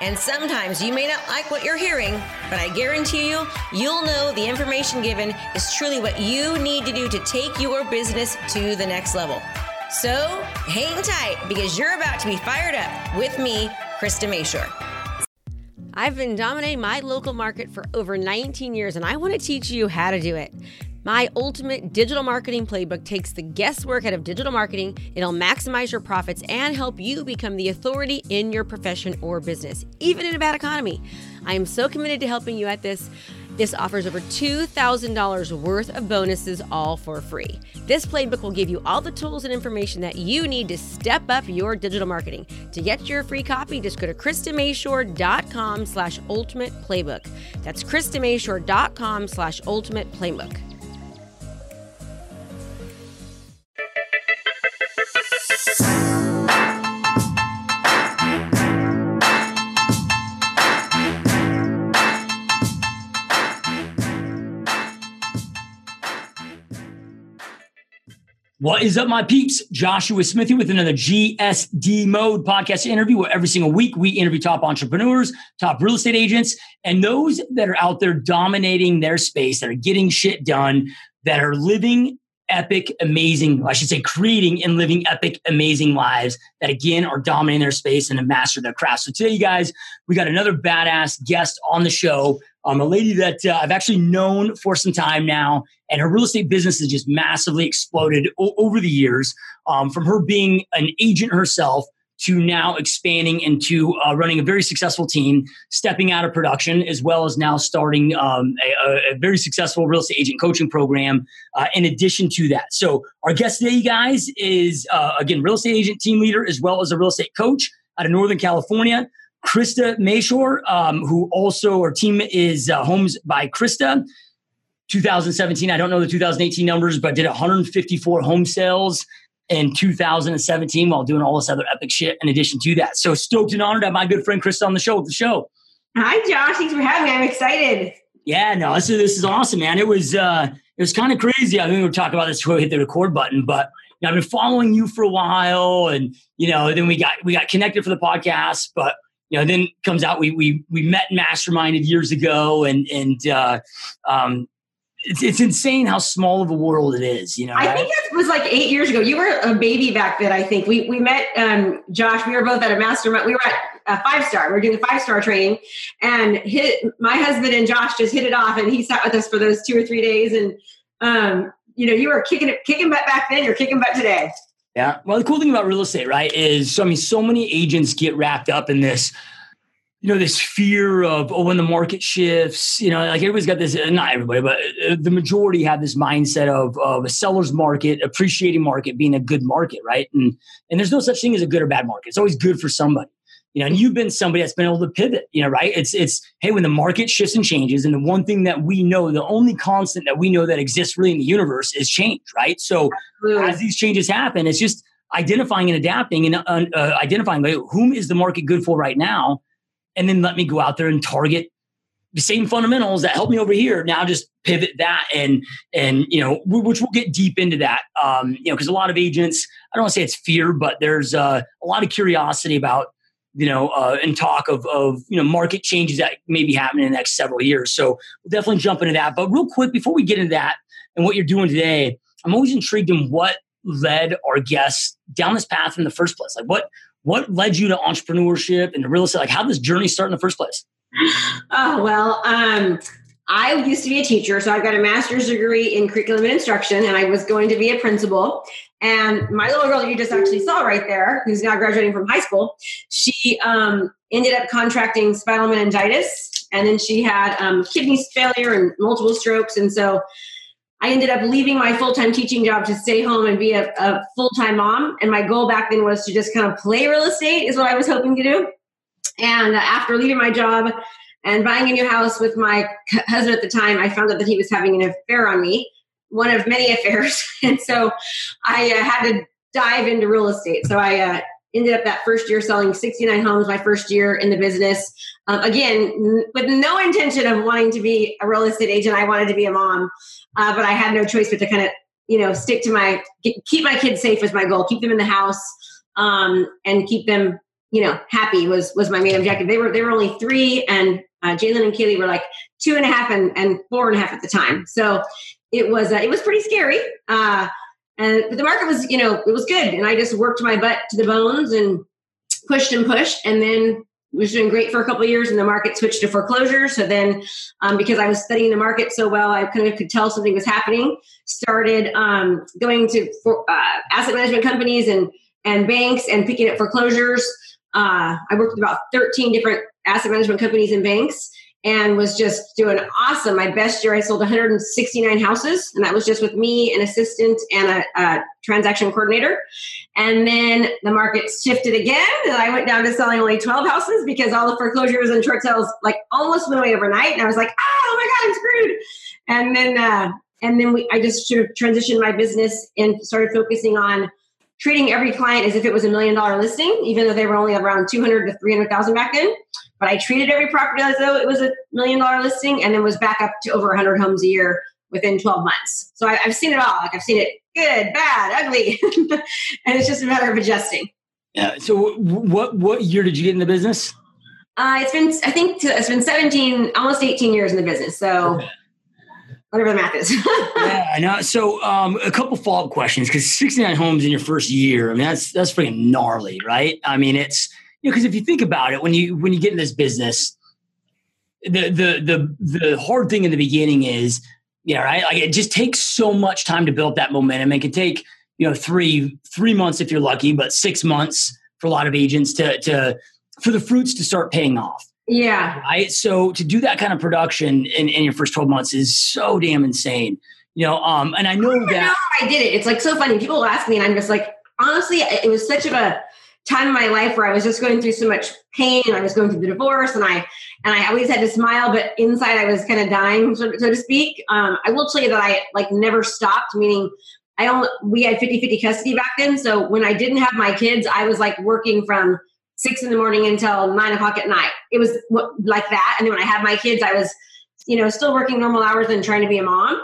And sometimes you may not like what you're hearing, but I guarantee you, you'll know the information given is truly what you need to do to take your business to the next level. So hang tight because you're about to be fired up with me, Krista Mashore. I've been dominating my local market for over 19 years and I want to teach you how to do it. My ultimate digital marketing playbook takes the guesswork out of digital marketing. It'll maximize your profits and help you become the authority in your profession or business, even in a bad economy. I am so committed to helping you at this. This offers over $2,000 worth of bonuses all for free. This playbook will give you all the tools and information that you need to step up your digital marketing. To get your free copy, just go to KristaMashore.com slash ultimate playbook. That's KristaMashore.com slash ultimate playbook. What is up, my peeps? Joshua Smithy with another GSD Mode podcast interview where every single week we interview top entrepreneurs, top real estate agents, and those that are out there dominating their space, that are getting shit done, that are living epic, amazing, I should say, creating and living epic, amazing lives that again are dominating their space and have mastered their craft. So today, you guys, we got another badass guest on the show. Um, a lady that uh, I've actually known for some time now, and her real estate business has just massively exploded o- over the years. Um, from her being an agent herself to now expanding into uh, running a very successful team, stepping out of production, as well as now starting um, a, a, very successful real estate agent coaching program. Uh, in addition to that, so our guest today, guys, is uh, again real estate agent team leader as well as a real estate coach out of Northern California. Krista Mashore, um, who also our team is uh, Homes by Krista. 2017, I don't know the 2018 numbers, but did 154 home sales in 2017 while doing all this other epic shit in addition to that. So stoked and honored to have my good friend Chris on the show with the show. Hi Josh, thanks for having me. I'm excited. Yeah, no, this is, this is awesome, man. It was uh it was kind of crazy. I think we were talking about this before we hit the record button, but you know, I've been following you for a while and you know, then we got we got connected for the podcast, but you know, then comes out we we we met masterminded years ago and and uh um it's, it's insane how small of a world it is. You know, I think that was like eight years ago. You were a baby back then. I think we we met um, Josh. We were both at a mastermind. We were at a five star. We were doing the five star training, and hit my husband and Josh just hit it off, and he sat with us for those two or three days. And um, you know, you were kicking it, kicking butt back then. You're kicking butt today. Yeah. Well, the cool thing about real estate, right, is so I mean, so many agents get wrapped up in this you know this fear of oh when the market shifts you know like everybody's got this not everybody but uh, the majority have this mindset of, of a seller's market appreciating market being a good market right? And and there's no such thing as a good or bad market. It's always good for somebody. You know and you've been somebody that's been able to pivot you know right? It's it's hey when the market shifts and changes and the one thing that we know the only constant that we know that exists really in the universe is change right? So Absolutely. as these changes happen it's just identifying and adapting and uh, uh, identifying like, whom is the market good for right now and then let me go out there and target the same fundamentals that helped me over here. Now just pivot that and and you know which we'll get deep into that. Um, you know because a lot of agents, I don't want to say it's fear, but there's uh, a lot of curiosity about you know uh, and talk of of you know market changes that may be happening in the next several years. So we'll definitely jump into that. But real quick before we get into that and what you're doing today, I'm always intrigued in what led our guests down this path in the first place. Like what what led you to entrepreneurship and real estate? Like, how did this journey start in the first place? Oh, well, um, I used to be a teacher, so I've got a master's degree in curriculum and instruction, and I was going to be a principal. And my little girl you just actually saw right there, who's now graduating from high school, she um, ended up contracting spinal meningitis, and then she had um, kidney failure and multiple strokes. And so I ended up leaving my full time teaching job to stay home and be a, a full time mom. And my goal back then was to just kind of play real estate, is what I was hoping to do. And after leaving my job, And buying a new house with my husband at the time, I found out that he was having an affair on me, one of many affairs. And so I uh, had to dive into real estate. So I uh, ended up that first year selling 69 homes my first year in the business um, again with no intention of wanting to be a real estate agent i wanted to be a mom uh, but i had no choice but to kind of you know stick to my keep my kids safe was my goal keep them in the house um, and keep them you know happy was was my main objective they were they were only three and uh, jalen and kaylee were like two and a half and, and four and a half at the time so it was uh, it was pretty scary uh, and the market was, you know, it was good. And I just worked my butt to the bones and pushed and pushed. And then was doing great for a couple years and the market switched to foreclosure. So then, um, because I was studying the market so well, I kind of could tell something was happening. Started um, going to for, uh, asset management companies and and banks and picking up foreclosures. Uh, I worked with about 13 different asset management companies and banks and was just doing awesome. My best year, I sold 169 houses, and that was just with me, an assistant, and a, a transaction coordinator. And then the market shifted again, and I went down to selling only 12 houses because all the foreclosures and short sales like almost went away overnight. And I was like, oh my god, I'm screwed. And then, uh, and then we, I just transitioned my business and started focusing on treating every client as if it was a million dollar listing, even though they were only around 200 to 300,000 back then. But I treated every property as though it was a million dollar listing and then was back up to over 100 homes a year within 12 months. So I, have seen it all. Like I've seen it good, bad, ugly. and it's just a matter of adjusting. Yeah. So what, what year did you get in the business? Uh, it's been, I think it's been 17, almost 18 years in the business. So okay whatever the math is. yeah, know. So, um, a couple follow up questions because 69 homes in your first year. I mean, that's that's freaking gnarly, right? I mean, it's you know because if you think about it, when you when you get in this business, the the the the hard thing in the beginning is yeah, right. Like it just takes so much time to build that momentum. It can take you know three three months if you're lucky, but six months for a lot of agents to to for the fruits to start paying off. Yeah. Right. So to do that kind of production in, in your first 12 months is so damn insane. You know, um, and I know I that know I did it. It's like so funny. People ask me, and I'm just like, honestly, it was such of a time in my life where I was just going through so much pain. I was going through the divorce, and I and I always had to smile, but inside I was kind of dying, so, so to speak. Um, I will tell you that I like never stopped. Meaning, I only we had 50-50 custody back then. So when I didn't have my kids, I was like working from six in the morning until nine o'clock at night. It was like that. And then when I had my kids, I was, you know, still working normal hours and trying to be a mom.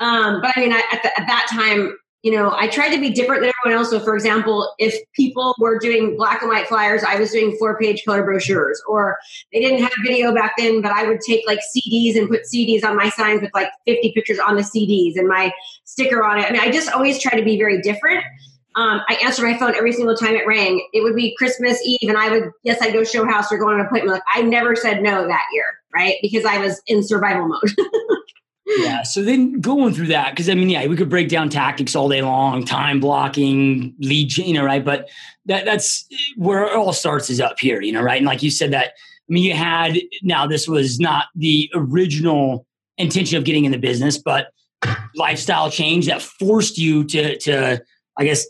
Um, but I mean, I, at, the, at that time, you know, I tried to be different than everyone else. So, for example, if people were doing black and white flyers, I was doing four page color brochures, or they didn't have video back then, but I would take like CDs and put CDs on my signs with like 50 pictures on the CDs and my sticker on it. I mean, I just always try to be very different. Um, I answered my phone every single time it rang. It would be Christmas Eve, and I would, yes, I'd go show house or go on an appointment. Like I never said no that year, right? Because I was in survival mode. yeah. So then going through that, because I mean, yeah, we could break down tactics all day long, time blocking, lead, you know, right? But that that's where it all starts is up here, you know, right? And like you said, that I mean, you had now this was not the original intention of getting in the business, but lifestyle change that forced you to to I guess,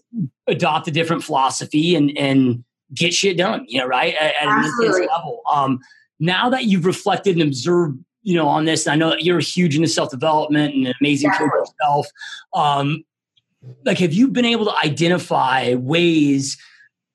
adopt a different philosophy and and get shit done. You know, right at, at an intense level. Um, now that you've reflected and observed, you know, on this, I know that you're huge into self development and an amazing yeah. yourself. Um, like, have you been able to identify ways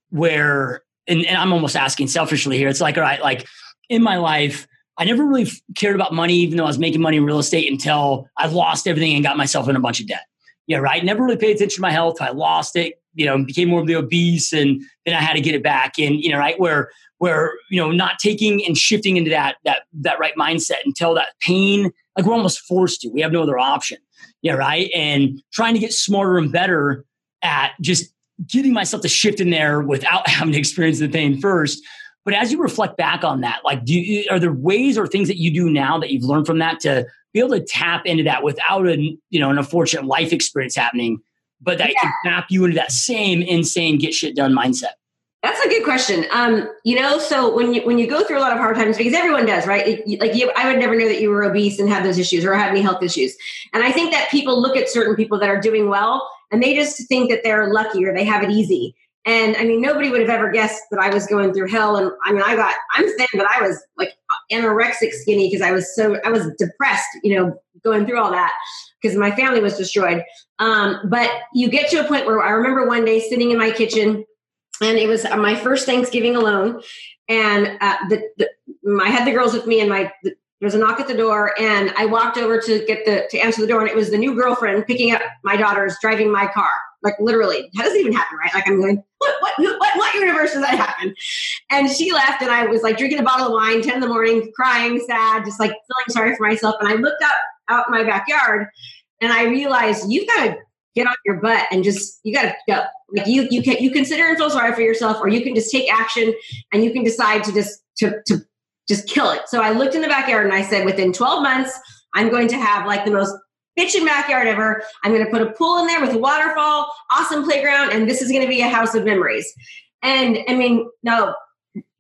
where, and, and I'm almost asking selfishly here. It's like, all right, like in my life. I never really cared about money, even though I was making money in real estate until I lost everything and got myself in a bunch of debt yeah, right. Never really paid attention to my health. I lost it, you know, became more of the obese and then I had to get it back. And, you know, right where, where, you know, not taking and shifting into that, that, that right mindset until that pain, like we're almost forced to, we have no other option. Yeah. Right. And trying to get smarter and better at just getting myself to shift in there without having to experience the pain first. But as you reflect back on that, like, do you, are there ways or things that you do now that you've learned from that to be able to tap into that without a you know an unfortunate life experience happening, but that yeah. can tap you into that same insane get shit done mindset? That's a good question. Um, you know, so when you when you go through a lot of hard times, because everyone does, right? It, like you, I would never know that you were obese and had those issues or had any health issues. And I think that people look at certain people that are doing well and they just think that they're lucky or they have it easy. And I mean, nobody would have ever guessed that I was going through hell. And I mean, I got, I'm thin, but I was like anorexic skinny because I was so I was depressed, you know, going through all that because my family was destroyed. Um, but you get to a point where I remember one day sitting in my kitchen, and it was my first Thanksgiving alone, and uh, the, the I had the girls with me, and my the, there was a knock at the door, and I walked over to get the to answer the door, and it was the new girlfriend picking up my daughters, driving my car. Like literally, that doesn't even happen, right? Like I'm going, what, what, what, what universe does that happen? And she left, and I was like drinking a bottle of wine, ten in the morning, crying, sad, just like feeling sorry for myself. And I looked up out my backyard, and I realized you've got to get on your butt and just you got to go. Like you, you can you consider and feel sorry for yourself, or you can just take action, and you can decide to just to to just kill it. So I looked in the backyard and I said, within 12 months, I'm going to have like the most bitchin' backyard ever. I'm going to put a pool in there with a waterfall, awesome playground, and this is going to be a house of memories. And I mean, no,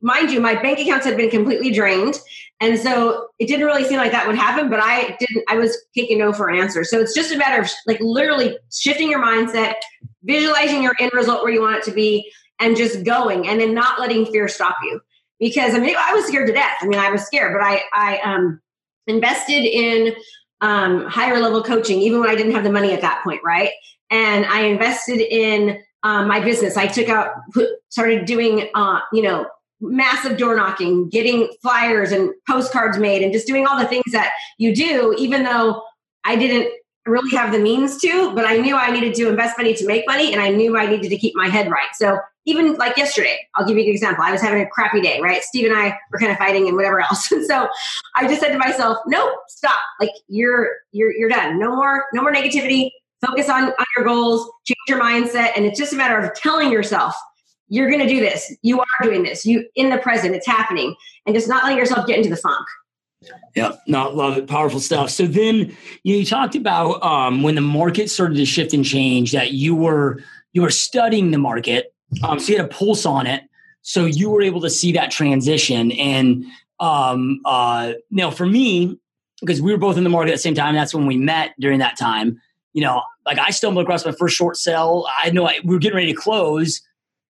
mind you, my bank accounts had been completely drained. And so it didn't really seem like that would happen, but I didn't, I was taking no for an answer. So it's just a matter of like literally shifting your mindset, visualizing your end result where you want it to be, and just going and then not letting fear stop you because I mean I was scared to death. I mean I was scared, but I I um, invested in um, higher level coaching even when I didn't have the money at that point, right? And I invested in um, my business. I took out put, started doing uh, you know massive door knocking, getting flyers and postcards made, and just doing all the things that you do, even though I didn't really have the means to, but I knew I needed to invest money to make money and I knew I needed to keep my head right. So even like yesterday, I'll give you an example. I was having a crappy day, right? Steve and I were kind of fighting and whatever else. And so I just said to myself, nope, stop. Like you're you're you're done. No more, no more negativity. Focus on, on your goals, change your mindset. And it's just a matter of telling yourself, you're gonna do this. You are doing this. You in the present, it's happening. And just not letting yourself get into the funk. Yeah, no, love it. Powerful stuff. So then you, talked about um, when the market started to shift and change that you were you were studying the market um, so you had a pulse on it. So you were able to see that transition. And um, uh, know, for me, because we were both in the market at the same time, that's when we met during that time. You know, like I stumbled across my first short sale. I know I, we were getting ready to close,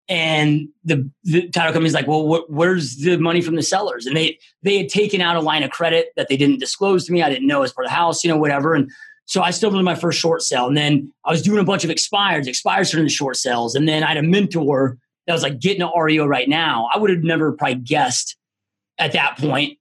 and the, the title company's like, "Well, wh- where's the money from the sellers?" And they they had taken out a line of credit that they didn't disclose to me. I didn't know as part of the house, you know, whatever. And so I still did my first short sale. And then I was doing a bunch of expires. Expires turned into short sales. And then I had a mentor that was like getting an REO right now. I would have never probably guessed at that point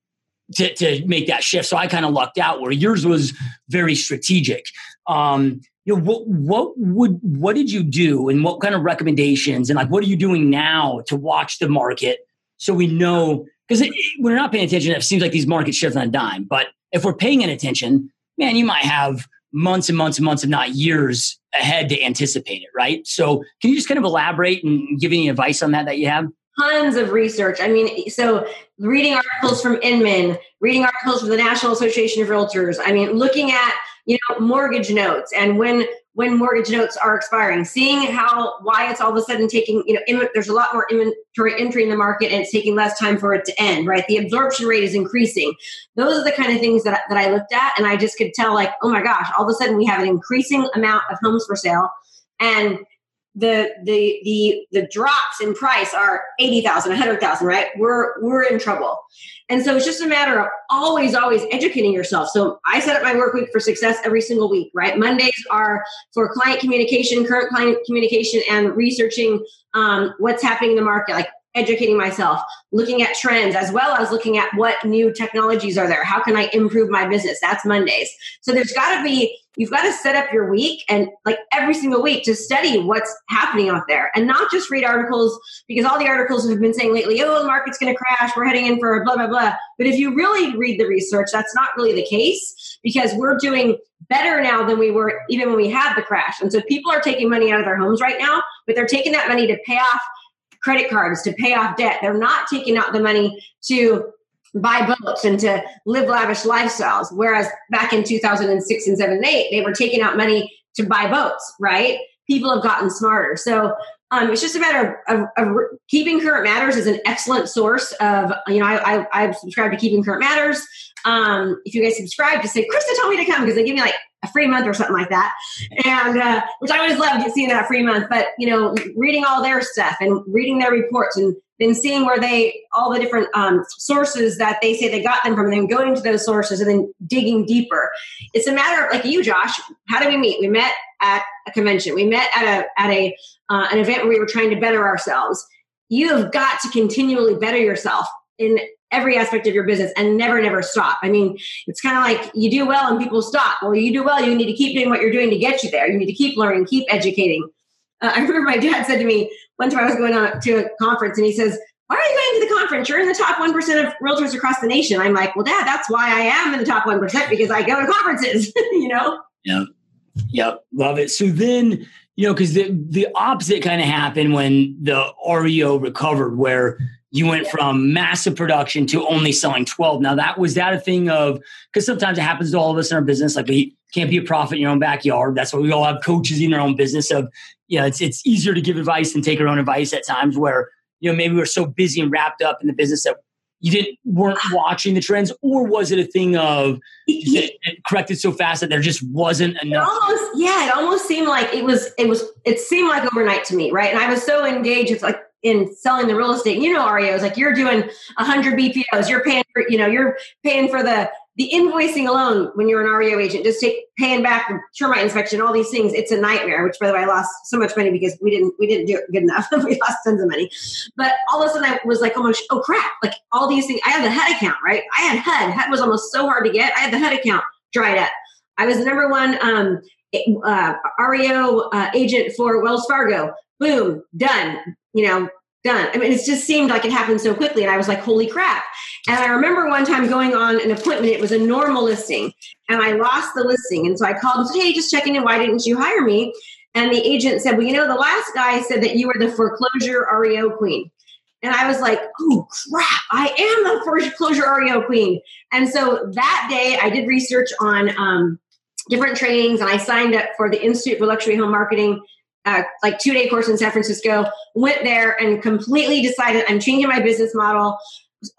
to, to make that shift. So I kind of lucked out where yours was very strategic. Um, you know, what what would what did you do and what kind of recommendations and like what are you doing now to watch the market so we know because when we're not paying attention, it seems like these markets shift on a dime. But if we're paying attention, man, you might have months and months and months, if not years ahead to anticipate it, right? So can you just kind of elaborate and give any advice on that that you have? Tons of research. I mean, so reading articles from Inman, reading articles from the National Association of Realtors. I mean, looking at you know mortgage notes and when when mortgage notes are expiring, seeing how why it's all of a sudden taking you know Im- there's a lot more inventory entry in the market and it's taking less time for it to end. Right, the absorption rate is increasing. Those are the kind of things that that I looked at, and I just could tell like, oh my gosh, all of a sudden we have an increasing amount of homes for sale, and the the the the drops in price are 80,000 100,000 right? We're we're in trouble. And so it's just a matter of always always educating yourself. So i set up my work week for success every single week right? Mondays are for client communication current client communication and researching um, what's happening in the market. Like educating myself, looking at trends, as well as looking at what new technologies are there. How can I improve my business? That's Mondays. So there's got to be, you've got to set up your week and like every single week to study what's happening out there and not just read articles because all the articles have been saying lately, oh, the market's going to crash. We're heading in for blah, blah, blah. But if you really read the research, that's not really the case because we're doing better now than we were even when we had the crash. And so people are taking money out of their homes right now, but they're taking that money to pay off credit cards to pay off debt. They're not taking out the money to buy boats and to live lavish lifestyles. Whereas back in 2006 and 7 and 8, they were taking out money to buy boats, right? People have gotten smarter. So um, it's just a matter of, of, of, keeping current matters is an excellent source of you know I, I I've subscribed to keeping current matters. Um, if you guys subscribe, just say Krista told me to come because they give me like a free month or something like that, and uh, which I always love seeing that free month. But you know, reading all their stuff and reading their reports and then seeing where they all the different um, sources that they say they got them from, and then going to those sources and then digging deeper. It's a matter of like you, Josh. How did we meet? We met at a convention. We met at a at a uh, an event where we were trying to better ourselves. You have got to continually better yourself in every aspect of your business and never, never stop. I mean, it's kind of like you do well and people stop. Well, you do well, you need to keep doing what you're doing to get you there. You need to keep learning, keep educating. Uh, I remember my dad said to me one time I was going to a conference and he says, why are you going to the conference? You're in the top 1% of realtors across the nation. I'm like, well, dad, that's why I am in the top 1% because I go to conferences, you know? Yeah. Yep. Love it. So then, you know, because the, the opposite kind of happened when the REO recovered, where you went from massive production to only selling 12 now that was that a thing of because sometimes it happens to all of us in our business like we can't be a prophet in your own backyard. That's why we all have coaches in our own business of you know it's, it's easier to give advice than take our own advice at times where you know maybe we're so busy and wrapped up in the business that you didn't weren't ah. watching the trends or was it a thing of it, it corrected so fast that there just wasn't enough? it almost, yeah it almost seemed like it was it was it seemed like overnight to me right? And i was so engaged it's like in selling the real estate. You know, REOs like you're doing hundred BPOs. You're paying for, you know, you're paying for the the invoicing alone when you're an REO agent. Just take paying back the termite inspection, all these things. It's a nightmare. Which, by the way, I lost so much money because we didn't we didn't do it good enough. we lost tons of money. But all of a sudden, I was like, oh my, oh crap! Like all these things. I had the HUD account, right? I had HUD. HUD was almost so hard to get. I had the HUD account dried up. I was the number one um, uh, REO uh, agent for Wells Fargo. Boom, done. You know, done. I mean, it just seemed like it happened so quickly. And I was like, holy crap. And I remember one time going on an appointment, it was a normal listing, and I lost the listing. And so I called and said, hey, just checking in, why didn't you hire me? And the agent said, well, you know, the last guy said that you were the foreclosure REO queen. And I was like, oh crap, I am the foreclosure REO queen. And so that day I did research on um, different trainings and I signed up for the Institute for Luxury Home Marketing uh, like two day course in San Francisco. Went there and completely decided I'm changing my business model.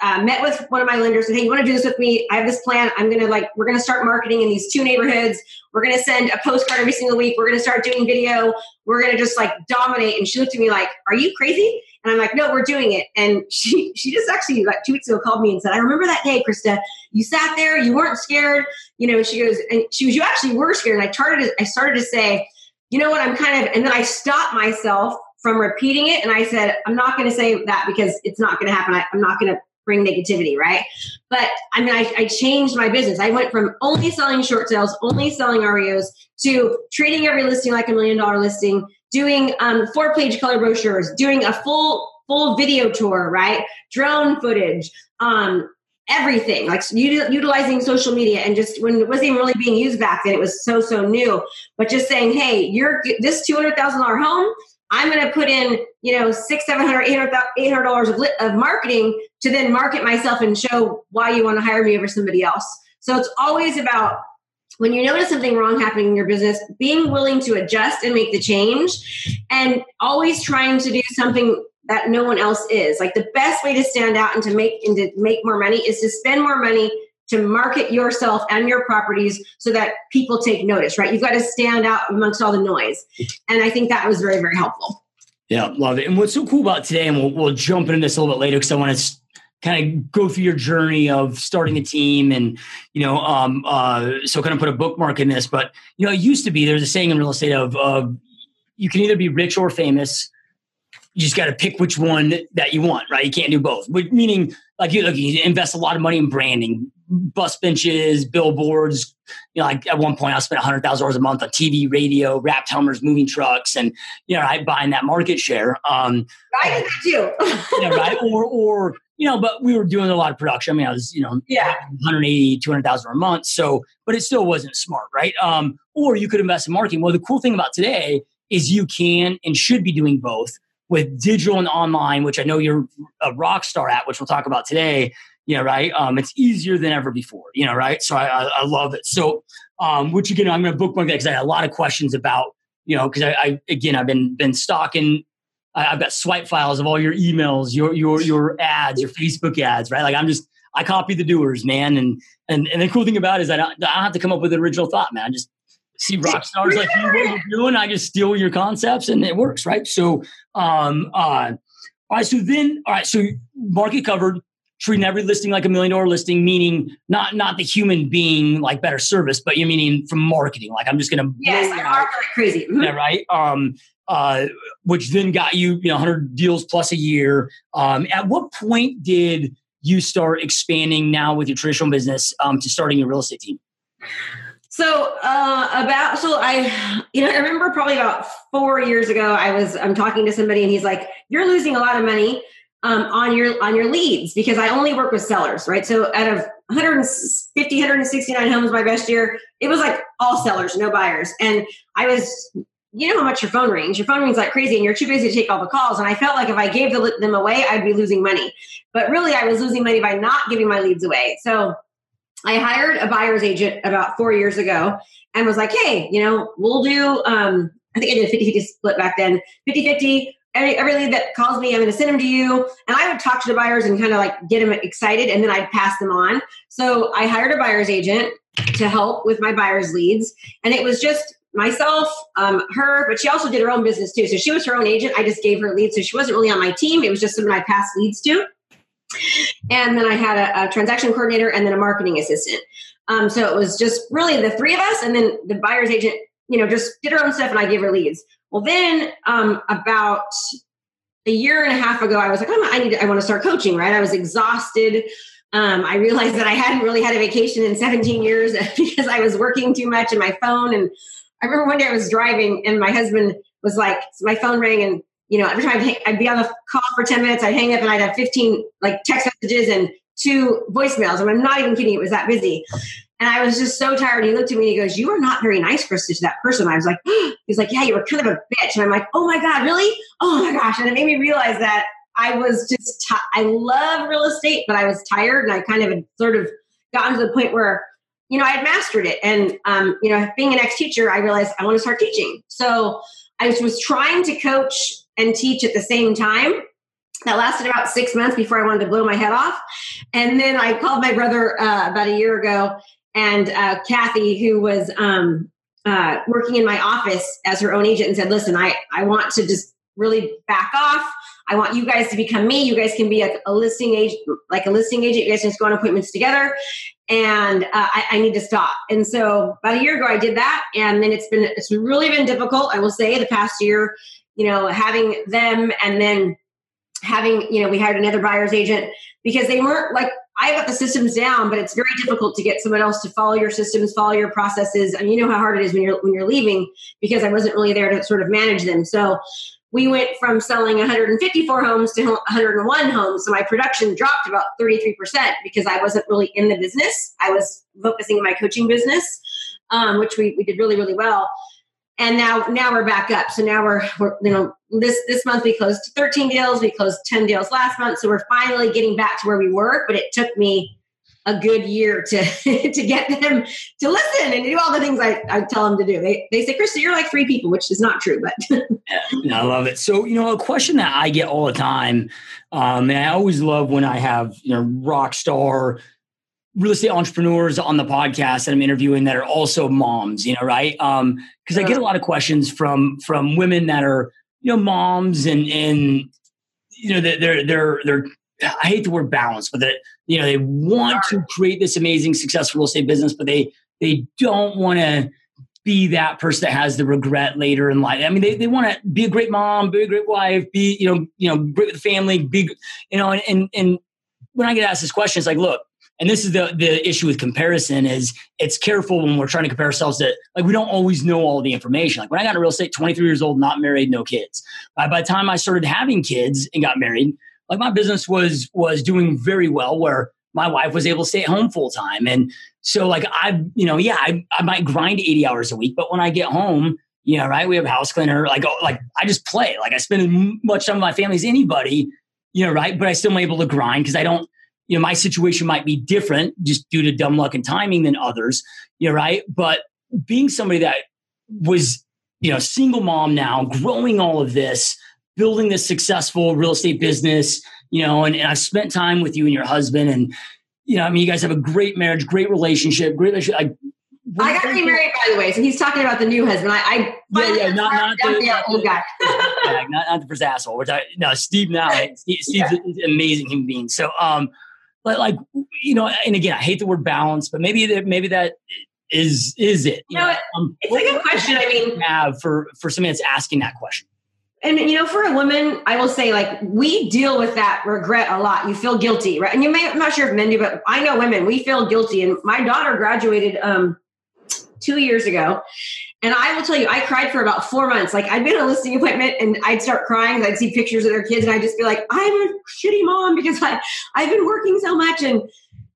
Uh, met with one of my lenders and hey, you want to do this with me? I have this plan. I'm gonna like we're gonna start marketing in these two neighborhoods. We're gonna send a postcard every single week. We're gonna start doing video. We're gonna just like dominate. And she looked at me like, "Are you crazy?" And I'm like, "No, we're doing it." And she she just actually like two weeks ago called me and said, "I remember that day, Krista. You sat there. You weren't scared. You know." She goes and she was, "You actually were scared." And I started I started to say you know what, I'm kind of, and then I stopped myself from repeating it. And I said, I'm not going to say that because it's not going to happen. I, am not going to bring negativity, right? But I mean, I, I, changed my business. I went from only selling short sales, only selling REOs, to treating every listing like a million dollar listing, doing um, four page color brochures, doing a full full video tour, right? Drone footage, um, everything like utilizing social media and just when it wasn't even really being used back then it was so so new. But just saying hey you're this $200000 home i'm going to put in you know six seven hundred eight hundred eight hundred dollars of, of marketing to then market myself and show why you want to hire me over somebody else. So it's always about when you notice something wrong happening in your business, being willing to adjust and make the change, and always trying to do something that no one else is. Like the best way to stand out and to make and to make more money is to spend more money to market yourself and your properties so that people take notice, right? You've got to stand out amongst all the noise. And I think that was very, very helpful. Yeah, love it. And what's so cool about today, and we'll, we'll jump into this a little bit later because I want to kind of go through your journey of starting a team and you know um uh so kind of put a bookmark in this but you know it used to be there's a saying in real estate of of you can either be rich or famous you just got to pick which one that you want, right? You can't do both. But meaning, like you, like you invest a lot of money in branding, bus benches, billboards. You know, like at one point, I spent hundred thousand dollars a month on TV, radio, wrapped Hummers, moving trucks, and you know, I buying that market share. Um, I did too. you know, right? Or, or you know, but we were doing a lot of production. I mean, I was, you know, yeah, 180, 200,000 a month. So, but it still wasn't smart, right? Um, or you could invest in marketing. Well, the cool thing about today is you can and should be doing both with digital and online, which I know you're a rock star at, which we'll talk about today. You know, right? Um, it's easier than ever before. You know, right? So I, I, I love it. So, um, which again, I'm going to bookmark that because I had a lot of questions about. You know, because I, I again, I've been been stalking I've got swipe files of all your emails, your your your ads, your Facebook ads, right? Like I'm just I copy the doers, man. And and and the cool thing about it is I don't, I don't have to come up with an original thought, man. I just see rock stars like you what you're doing. I just steal your concepts and it works, right? So, um, uh, All right. So then, all right. So market covered, treating every listing like a million dollar listing, meaning not not the human being like better service, but you meaning from marketing. Like I'm just going to yes, I market like crazy. Mm-hmm. Yeah, right. Um, uh, which then got you you know 100 deals plus a year. Um, at what point did you start expanding now with your traditional business um, to starting your real estate team? So uh, about so I you know I remember probably about four years ago I was I'm talking to somebody and he's like you're losing a lot of money um, on your on your leads because I only work with sellers right? So out of 150 169 homes my best year it was like all sellers no buyers. And I was you know how much your phone rings. Your phone rings like crazy and you're too busy to take all the calls. And I felt like if I gave them away I'd be losing money. But really I was losing money by not giving my leads away. So I hired a buyer's agent about four years ago and was like, hey, you know, we'll do, um, I think I did a 50 50 split back then 50 50. Every, every lead that calls me, I'm going to send them to you. And I would talk to the buyers and kind of like get them excited and then I'd pass them on. So I hired a buyer's agent to help with my buyer's leads. And it was just myself, um, her, but she also did her own business too. So she was her own agent. I just gave her leads. So she wasn't really on my team. It was just someone I passed leads to. And then I had a, a transaction coordinator and then a marketing assistant. Um, so it was just really the three of us, and then the buyer's agent, you know, just did her own stuff, and I gave her leads. Well, then um, about a year and a half ago, I was like, oh, I need, to, I want to start coaching. Right? I was exhausted. Um, I realized that I hadn't really had a vacation in 17 years because I was working too much and my phone. And I remember one day I was driving, and my husband was like, my phone rang, and you know, every time I'd, I'd, be on the call for 10 minutes, I'd hang up and I'd have 15 like text messages and two voicemails. And I'm not even kidding. It was that busy. And I was just so tired. He looked at me and he goes, You are not very nice, Krista, to that person. I was like, He's like, Yeah, you were kind of a bitch. And I'm like, Oh my God, really? Oh my gosh. And it made me realize that I was just, t- I love real estate, but I was tired and I kind of had sort of gotten to the point where, you know, I had mastered it. And, um, you know, being an ex teacher, I realized I want to start teaching. So I was trying to coach and teach at the same time. That lasted about six months before I wanted to blow my head off. And then I called my brother uh, about a year ago, and uh, Kathy, who was um, uh, working in my office as her own agent, and said, "Listen, I I want to just really back off. I want you guys to become me. You guys can be a, a listing agent, like a listing agent. You guys just go on appointments together, and uh, I, I, need to stop. And so about a year ago, I did that, and then it's been it's really been difficult. I will say the past year you know, having them and then having, you know, we hired another buyer's agent because they weren't like, I got the systems down, but it's very difficult to get someone else to follow your systems, follow your processes. and you know how hard it is when you're when you're leaving because I wasn't really there to sort of manage them. So we went from selling 154 homes to 101 homes. So my production dropped about 33% because I wasn't really in the business. I was focusing on my coaching business, um, which we, we did really, really well and now now we're back up so now we're, we're you know this this month we closed 13 deals we closed 10 deals last month so we're finally getting back to where we were but it took me a good year to to get them to listen and do all the things I, I tell them to do. They, they say, Krista, you're like three people, which is not true, but I love it. So, you know, a question that I get all the time, um, and I always love when I have, you know, rock star real estate entrepreneurs on the podcast that I'm interviewing that are also moms, you know, right? Um, because I get a lot of questions from from women that are, you know, moms and and you know, they're they're they're I hate the word balance, but that you know, they want to create this amazing successful real estate business, but they they don't want to be that person that has the regret later in life. I mean, they, they want to be a great mom, be a great wife, be, you know, you know, great with the family, big, you know, and, and, and when I get asked this question, it's like, look, and this is the the issue with comparison is it's careful when we're trying to compare ourselves to like we don't always know all the information. Like when i got into real estate 23 years old not married no kids. By, by the time i started having kids and got married like my business was was doing very well where my wife was able to stay at home full time and so like i you know yeah I, I might grind 80 hours a week but when i get home you know right we have a house cleaner like oh, like i just play. Like i spend as much time with my family as anybody you know right but i still am able to grind because i don't you know, my situation might be different just due to dumb luck and timing than others. You know, right? But being somebody that was, you know, single mom now, growing all of this, building this successful real estate business, you know, and, and I've spent time with you and your husband and you know, I mean, you guys have a great marriage, great relationship, great relationship. I, I got remarried, by the way. So he's talking about the new husband. I, I yeah, yeah, not, not the, the old guy. not, not the first asshole. Which I no Steve now. Steve, Steve's yeah. an amazing human being. So um, but like you know, and again, I hate the word balance, but maybe that maybe that is is it? You, know, um, it's a good question. I mean, have for for somebody that's asking that question. And you know, for a woman, I will say, like, we deal with that regret a lot. You feel guilty, right? And you may, I'm not sure if men do, but I know women, we feel guilty. And my daughter graduated um, two years ago. And I will tell you, I cried for about four months. Like I'd been on a listing appointment and I'd start crying. I'd see pictures of their kids and I'd just be like, I'm a shitty mom because I, I've been working so much. And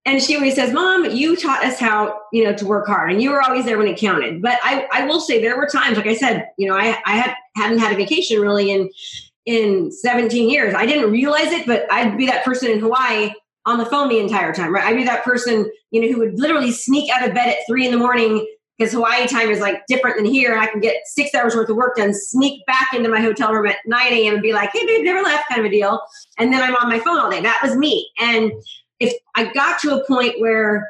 and she always says, Mom, you taught us how, you know, to work hard and you were always there when it counted. But I, I will say there were times, like I said, you know, I, I had hadn't had a vacation really in in 17 years. I didn't realize it, but I'd be that person in Hawaii on the phone the entire time, right? I'd be that person, you know, who would literally sneak out of bed at three in the morning because Hawaii time is like different than here. And I can get six hours worth of work done, sneak back into my hotel room at 9 a.m. and be like, hey, babe, never left kind of a deal. And then I'm on my phone all day. That was me. And if I got to a point where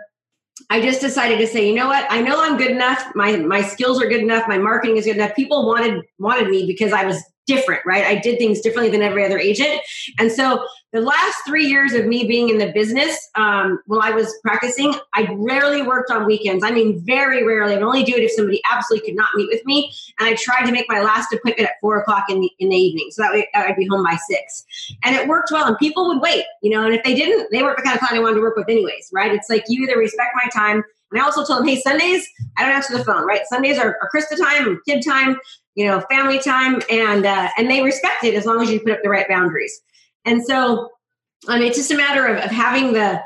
I just decided to say, you know what? I know I'm good enough. My my skills are good enough. My marketing is good enough. People wanted wanted me because I was different, right? I did things differently than every other agent. And so the last three years of me being in the business, um, while I was practicing, I rarely worked on weekends. I mean, very rarely. I would only do it if somebody absolutely could not meet with me. And I tried to make my last appointment at four o'clock in the, in the evening. So that way I'd be home by six. And it worked well. And people would wait, you know, and if they didn't, they weren't the kind of client I wanted to work with anyways, right? It's like you either respect my time and I also told them, hey, Sundays, I don't answer the phone, right? Sundays are, are Krista time, kid time you know, family time, and uh, and they respect it as long as you put up the right boundaries. And so, um, it's just a matter of, of having the,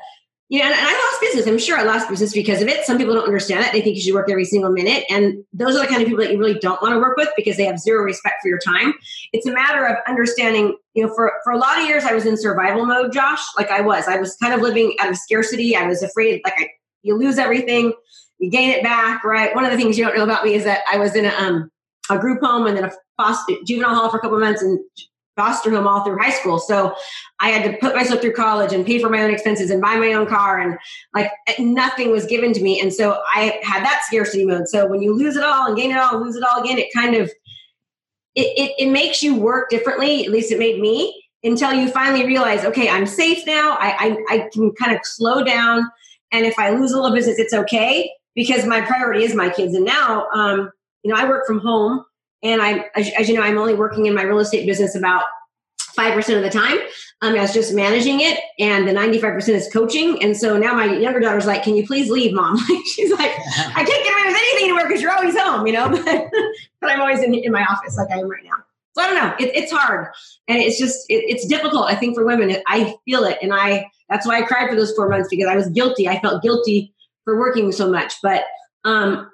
you know, and, and, I lost business. I'm sure I lost business because of it. Some people don't understand that; they think you should work every single minute, and those are the kind of people that you really don't want to work with because they have zero respect for your time. It's a matter of understanding. You know, for for a lot of years, I was in survival mode, Josh. Like I was, I was kind of living out of scarcity. I was afraid, like I, you lose everything, you gain it back, right? One of the things you don't know about me is that I was in a um a group home and then a foster, juvenile hall for a couple of months and foster home all through high school. So I had to put myself through college and pay for my own expenses and buy my own car and like nothing was given to me. And so I had that scarcity mode. So when you lose it all and gain it all and lose it all again, it kind of it, it, it makes you work differently. At least it made me until you finally realize, okay, I'm safe now. I, I, I can kind of slow down. And if I lose a little business, it's okay because my priority is my kids. And now, um, you know, I work from home and I, as, as you know, I'm only working in my real estate business about 5% of the time. Um, I was just managing it and the 95% is coaching. And so now my younger daughter's like, can you please leave mom? She's like, I can't get away with anything anymore because you're always home, you know, but, but I'm always in, in my office like I am right now. So I don't know. It, it's hard and it's just, it, it's difficult. I think for women, I feel it. And I, that's why I cried for those four months because I was guilty. I felt guilty for working so much, but um,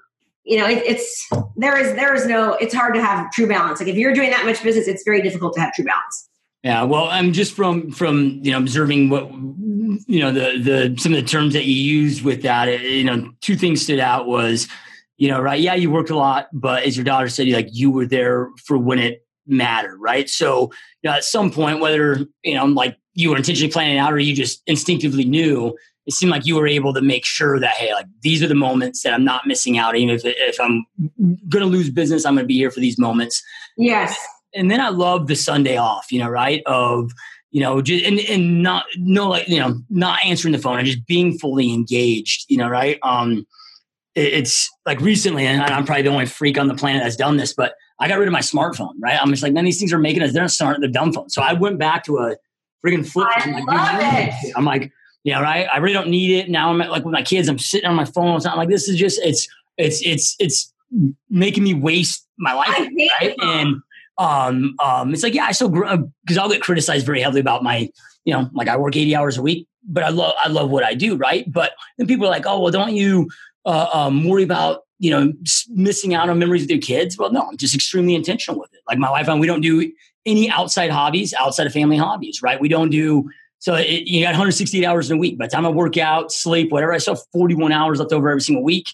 you know, it, it's there is there is no. It's hard to have true balance. Like if you're doing that much business, it's very difficult to have true balance. Yeah, well, I'm just from from you know observing what you know the the some of the terms that you used with that. You know, two things stood out was you know right. Yeah, you worked a lot, but as your daughter said, you like you were there for when it mattered, right? So you know, at some point, whether you know like you were intentionally planning out or you just instinctively knew it seemed like you were able to make sure that hey like these are the moments that i'm not missing out. Even if, if i'm going to lose business i'm going to be here for these moments. Yes. And then i love the sunday off you know right? Of you know just and, and not no like you know not answering the phone and just being fully engaged you know right? Um it, it's like recently and i'm probably the only freak on the planet that's done this but i got rid of my smartphone right? I'm just like man these things are making us they're not smart they're dumb phones. So i went back to a freaking flip I phone. Love it. I'm like, you know, right? I really don't need it. Now I'm at, like with my kids, I'm sitting on my phone or something like this is just, it's, it's, it's, it's making me waste my life. Right. And, um, um, it's like, yeah, I still, because I'll get criticized very heavily about my, you know, like I work 80 hours a week, but I love, I love what I do. Right. But then people are like, oh, well, don't you, uh, um, worry about, you know, missing out on memories with your kids? Well, no, I'm just extremely intentional with it. Like my wife and we don't do any outside hobbies outside of family hobbies, right? We don't do, so it, you got 168 hours in a week. By the time I work out, sleep, whatever, I still have 41 hours left over every single week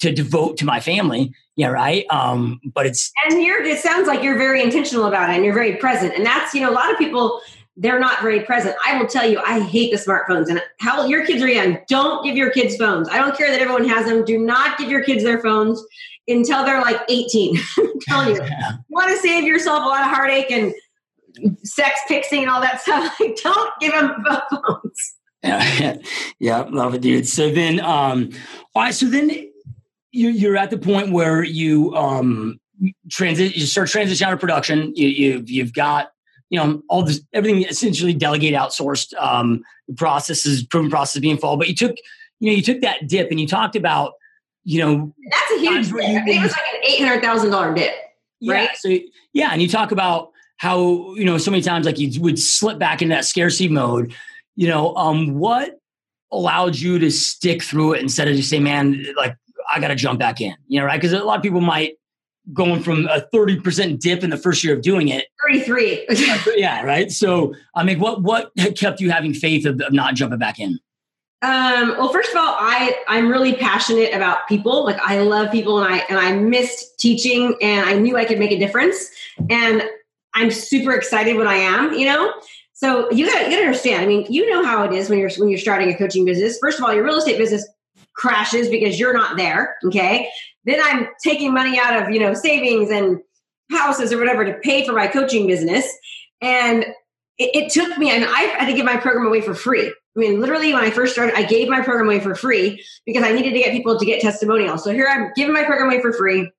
to devote to my family. Yeah, right. Um, but it's and you're. It sounds like you're very intentional about it, and you're very present. And that's you know a lot of people they're not very present. I will tell you, I hate the smartphones. And how your kids are young, don't give your kids phones. I don't care that everyone has them. Do not give your kids their phones. until they're like 18. I'm telling you, you want to save yourself a lot of heartache and sex pixing and all that stuff. Like, don't give them phones. Yeah, yeah, love it, dude. So then, um, all right, so then you're, you're at the point where you um transit, you start transition out of production. You, you you've got you know all this everything essentially delegate outsourced um processes proven processes being followed but you took you know you took that dip and you talked about you know that's a huge dip. it was like an eight hundred thousand dollar dip yeah, right so yeah and you talk about how you know so many times like you would slip back into that scarcity mode you know um what allowed you to stick through it instead of just say man like i gotta jump back in you know right? Because a lot of people might going from a 30% dip in the first year of doing it. 33 yeah right? So i mean what what kept you having faith of, of not jumping back in? Um, well, first of all, I I'm really passionate about people. Like I love people, and I and I missed teaching, and I knew I could make a difference. And I'm super excited when I am, you know. So you got you got to understand. I mean, you know how it is when you're when you're starting a coaching business. First of all, your real estate business crashes because you're not there. Okay. Then I'm taking money out of you know savings and houses or whatever to pay for my coaching business, and it, it took me. And I had to give my program away for free. I mean, literally, when I first started, I gave my program away for free because I needed to get people to get testimonials. So here I'm giving my program away for free.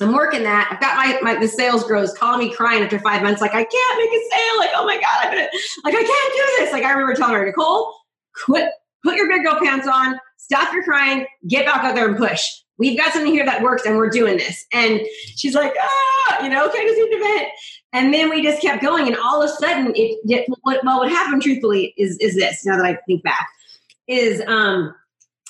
I'm working that. I've got my, my the sales grows calling me crying after five months, like I can't make a sale. Like, oh my God, I'm gonna like I can't do this. Like I remember telling her, Nicole, quit, put your big girl pants on, stop your crying, get back out there and push. We've got something here that works and we're doing this. And she's like, ah, you know, okay, just need to vent. And then we just kept going, and all of a sudden, it, it what, well, what happened truthfully is is this. Now that I think back, is um,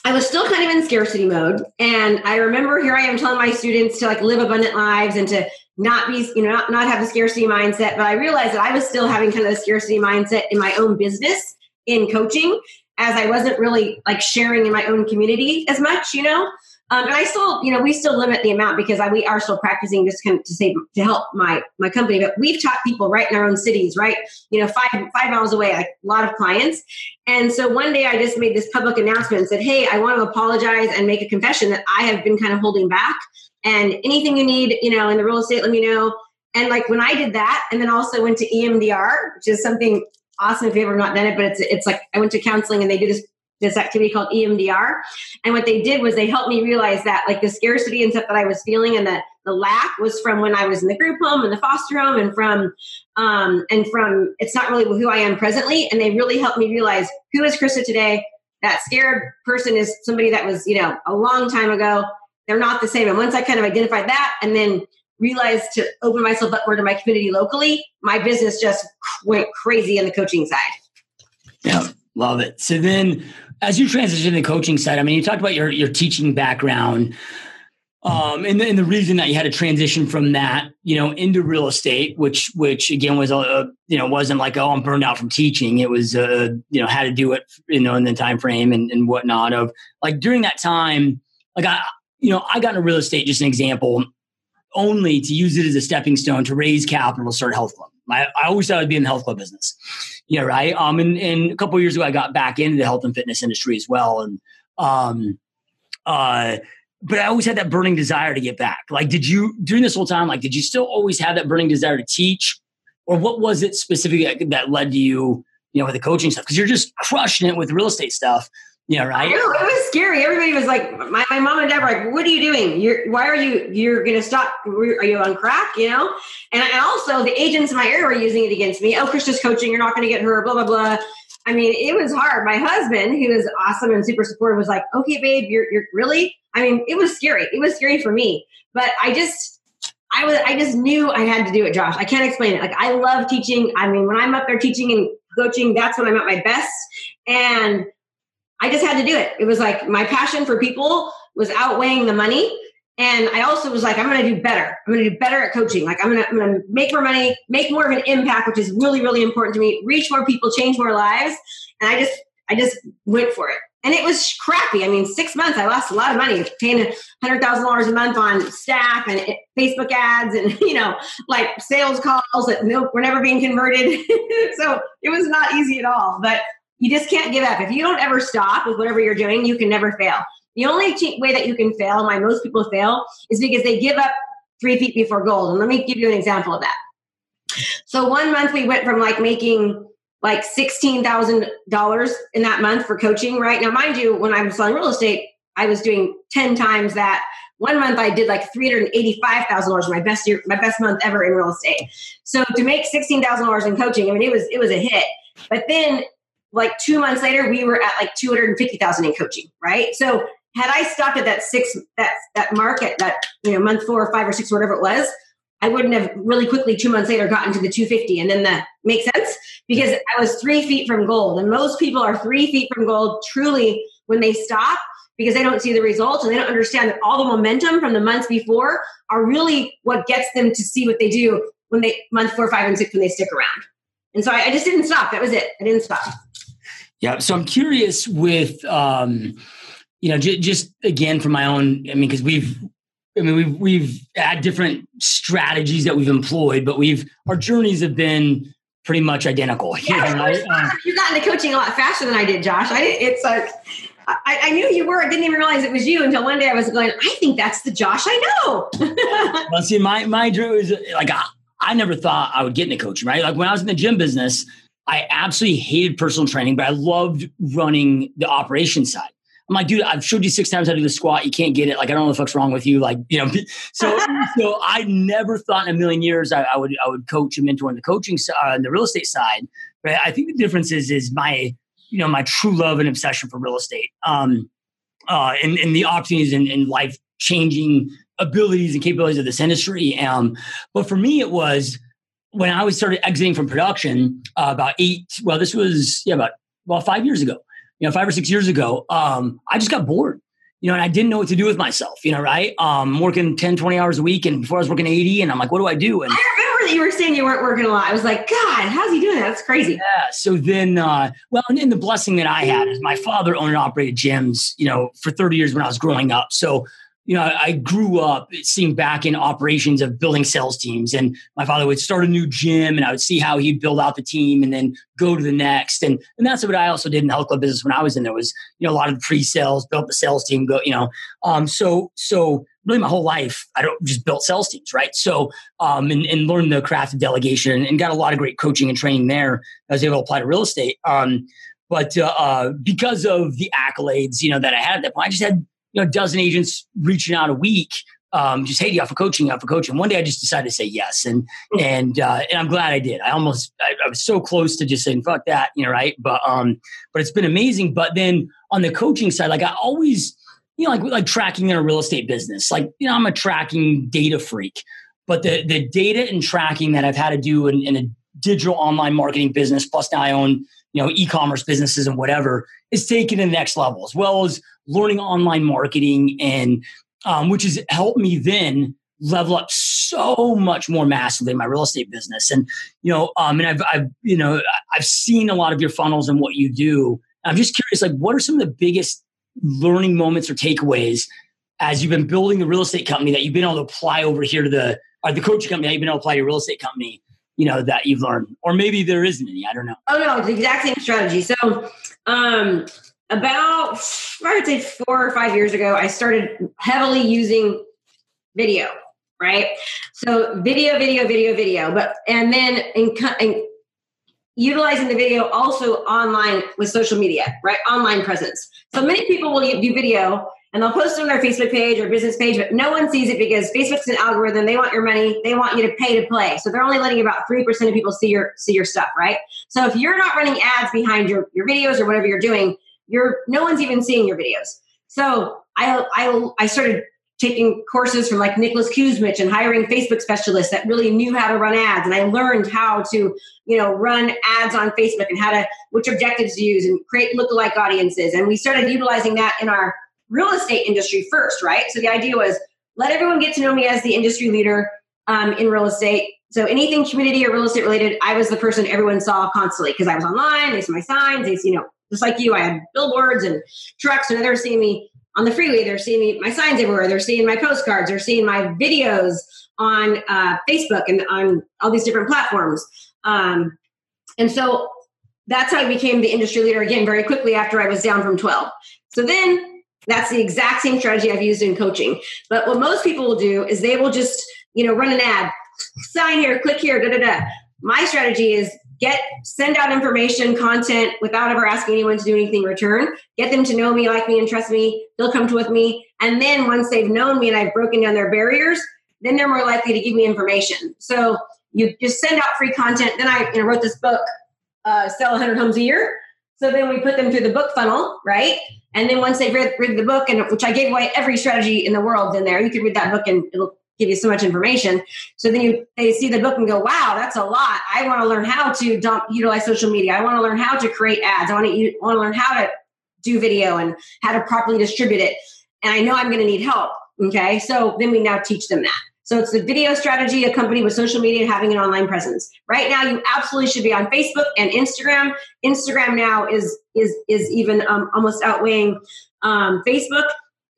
I was still kind of in scarcity mode, and I remember here I am telling my students to like live abundant lives and to not be, you know, not, not have a scarcity mindset. But I realized that I was still having kind of a scarcity mindset in my own business in coaching, as I wasn't really like sharing in my own community as much, you know. Um, and I still, you know, we still limit the amount because I, we are still practicing just kind of to save to help my my company. But we've taught people right in our own cities, right? You know, five five miles away, like a lot of clients. And so one day I just made this public announcement and said, "Hey, I want to apologize and make a confession that I have been kind of holding back. And anything you need, you know, in the real estate, let me know." And like when I did that, and then also went to EMDR, which is something awesome if you've ever not done it, but it's it's like I went to counseling and they do this this activity called EMDR. And what they did was they helped me realize that like the scarcity and stuff that I was feeling and the, the lack was from when I was in the group home and the foster home and from um and from it's not really who I am presently. And they really helped me realize who is Krista today. That scared person is somebody that was, you know, a long time ago. They're not the same. And once I kind of identified that and then realized to open myself up more to my community locally, my business just went crazy in the coaching side. Yeah, love it. So then as you transition to the coaching side, I mean, you talked about your your teaching background, um, and, the, and the reason that you had to transition from that, you know, into real estate, which which again was a you know wasn't like oh I'm burned out from teaching. It was uh you know how to do it you know in the time frame and, and whatnot of like during that time, like I you know I got into real estate just an example only to use it as a stepping stone to raise capital to start health club. I, I always thought I'd be in the health club business. Yeah, right. Um, and, and a couple years ago, I got back into the health and fitness industry as well. And um, uh, but I always had that burning desire to get back. Like, did you during this whole time? Like, did you still always have that burning desire to teach, or what was it specifically that led to you, you know, with the coaching stuff? Because you're just crushing it with real estate stuff. Yeah, right. it was scary. Everybody was like, my, my mom and dad were like, "What are you doing? You're why are you you're going to stop? Are you on crack? You know?" And, and also the agents in my area were using it against me. Oh, Krista's coaching. You're not going to get her. Blah blah blah. I mean, it was hard. My husband, who is awesome and super supportive, was like, "Okay, babe, you're you're really." I mean, it was scary. It was scary for me, but I just I was I just knew I had to do it, Josh. I can't explain it. Like I love teaching. I mean, when I'm up there teaching and coaching, that's when I'm at my best. And I just had to do it. It was like my passion for people was outweighing the money. And I also was like, I'm going to do better. I'm going to do better at coaching. Like I'm going to, I'm to make more money, make more of an impact, which is really, really important to me. Reach more people, change more lives. And I just, I just went for it. And it was crappy. I mean, six months, I lost a lot of money, paying hundred thousand dollars a month on staff and eh, Facebook ads, and you know, like sales calls that were never being converted. so it was not easy at all. But you just can't give up. If you don't ever stop with whatever you're doing, you can never fail. The only way that you can fail, why most people fail, is because they give up three feet before gold. And let me give you an example of that. So one month we went from like making like $16,000 in that month for coaching, right? Now, mind you, when I was selling real estate, I was doing 10 times that. One month I did like $385,000, my best year, my best month ever in real estate. So to make $16,000 in coaching, I mean, it was, it was a hit. But then like two months later, we were at like 250,000 in coaching, right? So had I stopped at that six, that, that market, that, you know, month four or five or six, whatever it was, I wouldn't have really quickly two months later gotten to the 250. And then that makes sense because I was three feet from gold. And most people are three feet from gold truly when they stop because they don't see the results and they don't understand that all the momentum from the months before are really what gets them to see what they do when they month four, five, and six when they stick around. And so I, I just didn't stop. That was it. I didn't stop. Yeah. So I'm curious with, um, you know, j- just again from my own, I mean, because we've I mean, we've we've had different strategies that we've employed, but we've our journeys have been pretty much identical. Yeah, you, know, uh, you got into coaching a lot faster than I did, Josh. I it's like I, I, knew you were. I didn't even realize it was you until one day I was going. I think that's the Josh I know. well, see, my my drew is like I, I never thought I would get into coaching. Right, like when I was in the gym business, I absolutely hated personal training, but I loved running the operation side. I'm like, dude, I've showed you six times how to do the squat. You can't get it. Like, I don't know what the fuck's wrong with you. Like, you know, so so I never thought in a million years I, I would I would coach a mentor on the coaching side, uh, the real estate side. But I think the difference is is my you know my true love and obsession for real estate, um, uh, and and the opportunities and, and life changing abilities and capabilities of this industry. Um, but for me, it was when I was started exiting from production uh, about eight. Well, this was yeah about well five years ago you know, five or six years ago, um, I just got bored, you know, and I didn't know what to do with myself, you know, right? Um, working 10, 20 hours a week. And before I was working 80 and I'm like, what do I do? And I remember that you were saying you weren't working a lot. I was like, God, how's he doing that? That's crazy. Yeah. So then, uh, well, and, and the blessing that I had is my father owned and operated gyms, you know, for 30 years when I was growing up. So you know, I grew up seeing back in operations of building sales teams. And my father would start a new gym and I would see how he'd build out the team and then go to the next. And, and that's what I also did in the health club business when I was in there was, you know, a lot of pre-sales, built the sales team, go, you know. Um, so so really my whole life, I don't just built sales teams, right? So um and, and learned the craft of delegation and, and got a lot of great coaching and training there. I was able to apply to real estate. Um, but uh, uh, because of the accolades, you know, that I had at that point, I just had you know, a dozen agents reaching out a week, um, just hey, you for coaching, you for coaching. One day I just decided to say yes, and mm-hmm. and uh, and I'm glad I did. I almost I, I, was so close to just saying fuck that, you know, right? But um, but it's been amazing. But then on the coaching side, like I always, you know, like like tracking in a real estate business, like you know, I'm a tracking data freak. But the the data and tracking that I've had to do in, in a digital online marketing business, plus now I own you know e-commerce businesses and whatever is taken to the next level as well as learning online marketing and um, which has helped me then level up so much more massively in my real estate business. And you know um, and I've, I've you know i've seen a lot of your funnels and what you do. I'm just curious like what are some of the biggest learning moments or takeaways as you've been building the real estate company that you've been able to apply over here to the or the coaching company that you've been able to apply to your real estate company you know that you've learned? Or maybe there isn't any i don't know. Oh no it's the exact same strategy. So um about i would say four or five years ago i started heavily using video right so video video video video but and then in, in utilizing the video also online with social media right online presence so many people will do video and they'll post it on their Facebook page or business page, but no one sees it because Facebook's an algorithm. They want your money. They want you to pay to play. So they're only letting about 3% of people see your see your stuff, right? So if you're not running ads behind your, your videos or whatever you're doing, you're no one's even seeing your videos. So I I I started taking courses from like Nicholas Kusmich and hiring Facebook specialists that really knew how to run ads. And I learned how to, you know, run ads on Facebook and how to, which objectives to use and create lookalike audiences. And we started utilizing that in our real estate industry first, right? So the idea was let everyone get to know me as the industry leader um, in real estate. So anything community or real estate related, I was the person everyone saw constantly because I was online. They saw my signs. They, you know, just like you, I had billboards and trucks, and they're seeing me on the freeway. They're seeing me, my signs everywhere. They're seeing my postcards. They're seeing my videos on uh, Facebook and on all these different platforms. Um, and so that's how I became the industry leader again very quickly after I was down from 12. So then That's the exact same strategy I've used in coaching. But what most people will do is they will just, you know, run an ad, sign here, click here, da da da. My strategy is get send out information, content without ever asking anyone to do anything in return. Get them to know me, like me, and trust me. They'll come to with me. And then once they've known me and I've broken down their barriers, then they're more likely to give me information. So you just send out free content. Then I you know, wrote this book, uh, Sell 100 Homes a Year. So then we put them through the book funnel, right? And then once they've read, read the book, and which I gave away every strategy in the world in there, you could read that book and it'll give you so much information. So then you they see the book and go, "Wow, that's a lot. I want to learn how to dump, utilize social media. I want to learn how to create ads. I want to want to learn how to do video and how to properly distribute it. And I know I'm going to need help. Okay, so then we now teach them that. So it's the video strategy accompanied with social media and having an online presence. Right now, you absolutely should be on Facebook and Instagram. Instagram now is is is even um, almost outweighing um, Facebook,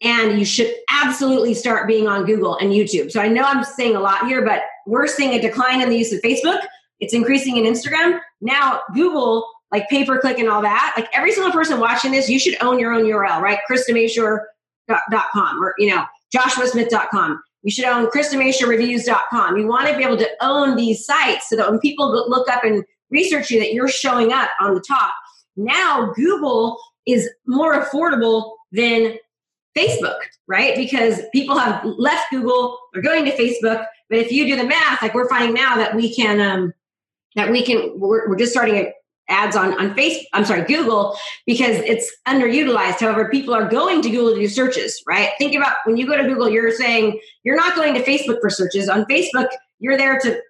and you should absolutely start being on Google and YouTube. So I know I'm saying a lot here, but we're seeing a decline in the use of Facebook. It's increasing in Instagram. Now Google, like pay per click and all that, like every single person watching this, you should own your own URL, right? KristaMashore.com or you know JoshuaSmith.com you should own KristaMashoreReviews.com. You want to be able to own these sites so that when people look up and research you, that you're showing up on the top. Now, Google is more affordable than Facebook, right? Because people have left Google, they're going to Facebook. But if you do the math, like we're finding now that we can, um, that we can, we're, we're just starting ads on on Facebook. I'm sorry, Google, because it's underutilized. However, people are going to Google to do searches, right? Think about when you go to Google, you're saying you're not going to Facebook for searches. On Facebook, you're there to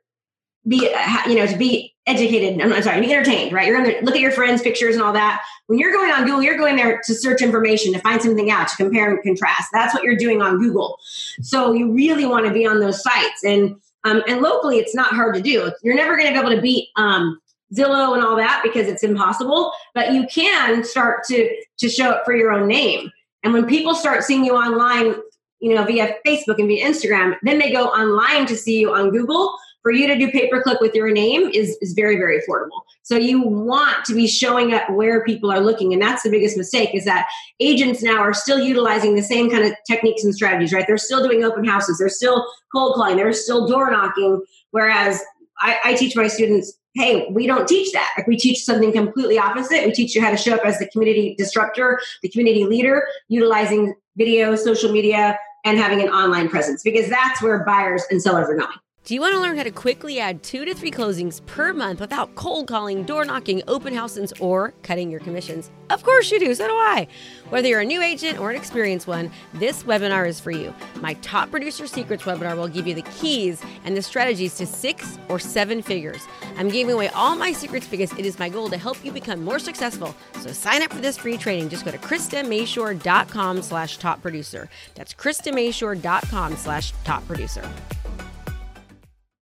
be, uh, you know, to be educated. I'm not sorry, entertained, right? You're going to look at your friends' pictures and all that. When you're going on Google, you're going there to search information, to find something out, to compare and contrast. That's what you're doing on Google. So you really want to be on those sites and. Um, and locally, it's not hard to do. You're never going to be able to beat um, Zillow and all that because it's impossible, but you can start to to show up for your own name. And when people start seeing you online, you know, via Facebook and via Instagram, then they go online to see you on Google. For you to do pay per click with your name is, is very, very affordable. So you want to be showing up where people are looking. And that's the biggest mistake is that agents now are still utilizing the same kind of techniques and strategies, right? They're still doing open houses, they're still cold calling, they're still door knocking. Whereas I, I teach my students hey, we don't teach that. Like we teach something completely opposite. We teach you how to show up as the community disruptor, the community leader, utilizing video, social media, and having an online presence because that's where buyers and sellers are going. Do you want to learn how to quickly add two to three closings per month without cold calling, door knocking, open houses, or cutting your commissions? Of course you do, so do I. Whether you're a new agent or an experienced one, this webinar is for you. My Top Producer Secrets webinar will give you the keys and the strategies to six or seven figures. I'm giving away all my secrets because it is my goal to help you become more successful. So sign up for this free training. Just go to KristaMashore.com slash top producer. That's KristaMashore.com slash top producer.